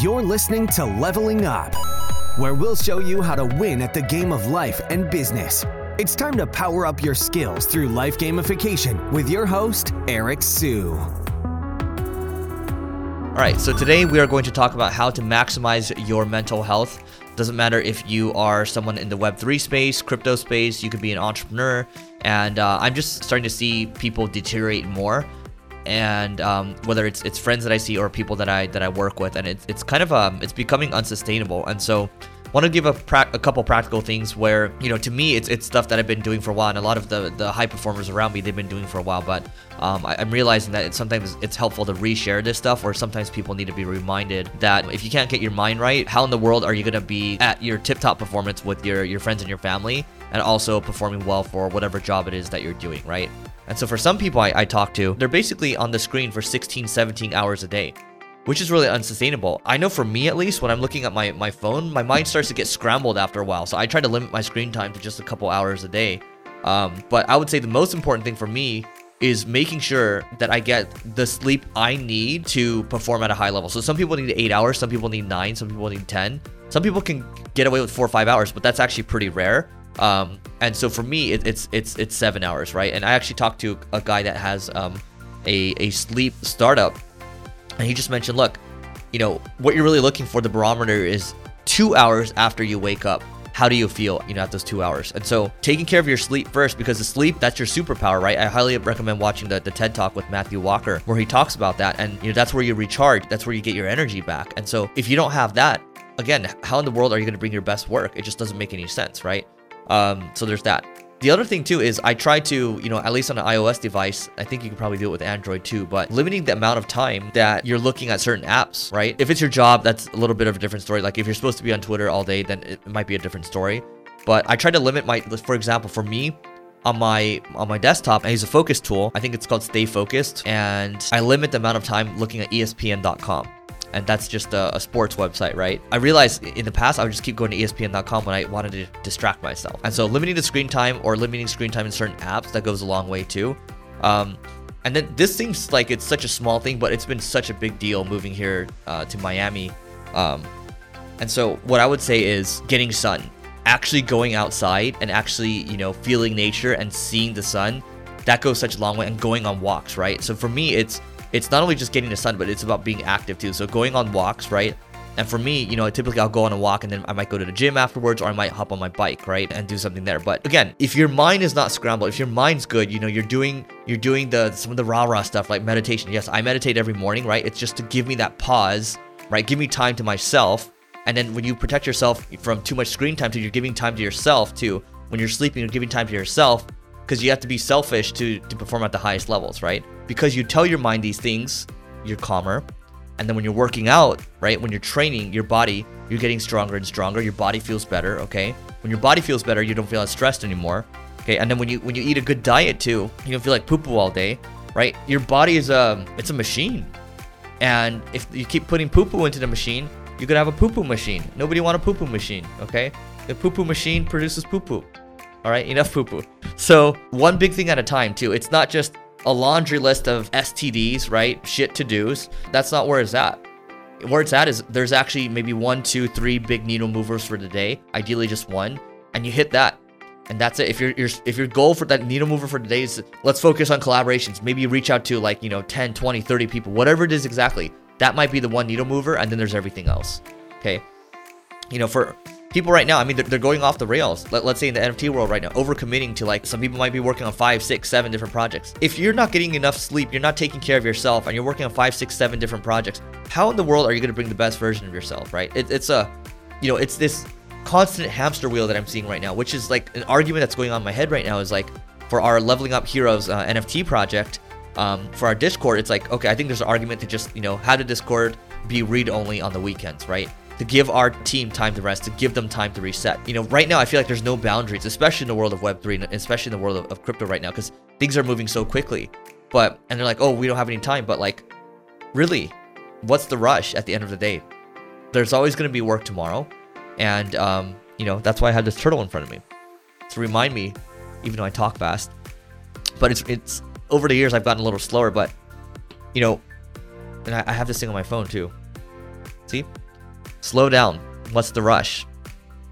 You're listening to Leveling Up, where we'll show you how to win at the game of life and business. It's time to power up your skills through life gamification with your host, Eric Siu. All right, so today we are going to talk about how to maximize your mental health. Doesn't matter if you are someone in the Web3 space, crypto space, you could be an entrepreneur. And uh, I'm just starting to see people deteriorate more and um, whether it's it's friends that I see or people that I that I work with, and it's it's kind of um it's becoming unsustainable. And so, want to give a, pra- a couple practical things where you know to me it's it's stuff that I've been doing for a while, and a lot of the the high performers around me they've been doing for a while. But um, I, am realizing that it's, sometimes it's helpful to reshare this stuff, or sometimes people need to be reminded that if you can't get your mind right, how in the world are you gonna be at your tip top performance with your your friends and your family, and also performing well for whatever job it is that you're doing, right? And so for some people I, I talk to, they're basically on the screen for 16, 17 hours a day, which is really unsustainable. I know for me at least, when I'm looking at my, my phone, my mind starts to get scrambled after a while. So I try to limit my screen time to just a couple hours a day. Um, but I would say the most important thing for me is making sure that I get the sleep I need to perform at a high level. So some people need eight hours, some people need nine, some people need 10. Some people can get away with four or five hours, but that's actually pretty rare. Um, and so for me, it, it's it's it's seven hours, right? And I actually talked to a guy that has um, a a sleep startup, and he just mentioned, look, you know, what you're really looking for the barometer is two hours after you wake up. How do you feel, you know, at those two hours? And so taking care of your sleep first, because the sleep, that's your superpower, right? I highly recommend watching the, the TED Talk with Matthew Walker, where he talks about that. And, you know, that's where you recharge. That's where you get your energy back. And so if you don't have that, again, how in the world are you going to bring your best work? It just doesn't make any sense, right? Um, so there's that. The other thing too is I try to, you know, at least on an iOS device, I think you can probably do it with Android too, but limiting the amount of time that you're looking at certain apps, right? If it's your job, that's a little bit of a different story. Like if you're supposed to be on Twitter all day, then it might be a different story. But I try to limit my, for example, for me, on my on my desktop, I use a focus tool. I think it's called Stay Focused, and I limit the amount of time looking at ESPN.com and that's just a, a, sports website, right? I realized in the past I would just keep going to ESPN.com when I wanted to distract myself, and so limiting the screen time or limiting screen time in certain apps that goes a long way too. Um, and then this seems like it's such a small thing, but it's been such a big deal moving here uh, to Miami. Um, and so what I would say is getting sun, actually going outside and actually you know feeling nature and seeing the sun. That goes such a long way, and going on walks, right? So for me, it's it's not only just getting the sun, but it's about being active too. So going on walks, right? And for me, you know, typically I'll go on a walk and then I might go to the gym afterwards or I might hop on my bike, right? And do something there. But again, if your mind is not scrambled, if your mind's good, you know, you're doing you're doing the some of the rah rah stuff like meditation. Yes, I meditate every morning, right? It's just to give me that pause, right? Give me time to myself. And then when you protect yourself from too much screen time, to you're giving time to yourself too. When you're sleeping, you're giving time to yourself because you have to be selfish to to perform at the highest levels, right? Because you tell your mind these things, you're calmer. And then when you're working out, right, when you're training your body, you're getting stronger and stronger. Your body feels better, okay? When your body feels better, you don't feel as stressed anymore. Okay, and then when you when you eat a good diet too, you don't feel like poo poo all day, right? Your body is a it's a machine. And if you keep putting poo poo into the machine, you're gonna have a poo poo machine. Nobody want a poo poo machine, okay? The poo poo machine produces poo poo. All right, enough poo poo. So, one big thing at a time, too. It's not just a laundry list of STDs, right? Shit to dos. That's not where it's at. Where it's at is there's actually maybe one, two, three big needle movers for the day. Ideally, just one, and you hit that, and that's it. If your if your goal for that needle mover for today is let's focus on collaborations. Maybe reach out to like you know 10, 20, 30 people, whatever it is exactly. That might be the one needle mover, and then there's everything else. Okay. You know, for people right now, I mean, they're, they're going off the rails. Let, us say in the NFT world right now, overcommitting to like some people might be working on five, six, seven different projects. If you're not getting enough sleep, you're not taking care of yourself, and you're working on five, six, seven different projects, how in the world are you going to bring the best version of yourself, right? It, it's a, you know, it's this constant hamster wheel that I'm seeing right now, which is like an argument that's going on in my head right now is like for our leveling up heroes uh, NFT project. Um, for our Discord, it's like, okay, I think there's an argument to just, you know, how to Discord be read only on the weekends, right? To give our team time to rest, to give them time to reset. You know, right now I feel like there's no boundaries, especially in the world of Web3, and especially in the world of, of crypto right now, because things are moving so quickly. But and they're like, oh, we don't have any time. But like, really, what's the rush at the end of the day? There's always going to be work tomorrow, and um, you know that's why I have this turtle in front of me to remind me, even though I talk fast. But it's it's over the years I've gotten a little slower, but you know, and I, I have this thing on my phone too. See, Slow down. What's the rush?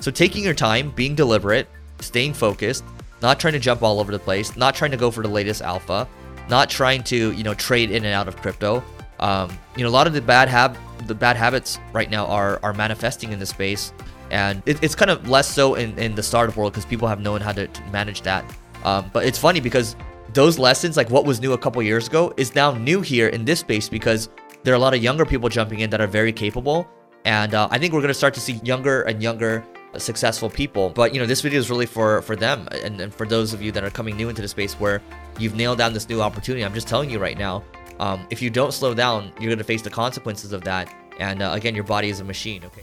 So taking your time, being deliberate, staying focused, not trying to jump all over the place, not trying to go for the latest alpha, not trying to you know trade in and out of crypto. Um, you know, a lot of the bad hab the bad habits right now are are manifesting in this space, and it, it's kind of less so in in the startup world because people have known how to, to manage that. Um, but it's funny because those lessons, like what was new a couple years ago, is now new here in this space because there are a lot of younger people jumping in that are very capable, and uh, I think we're gonna start to see younger and younger successful people. But you know this video is really for for them and, and for those of you that are coming new into the space where you've nailed down this new opportunity. I'm just telling you right now um, if you don't slow down you're going to face the consequences of that. And uh, again your body is a machine okay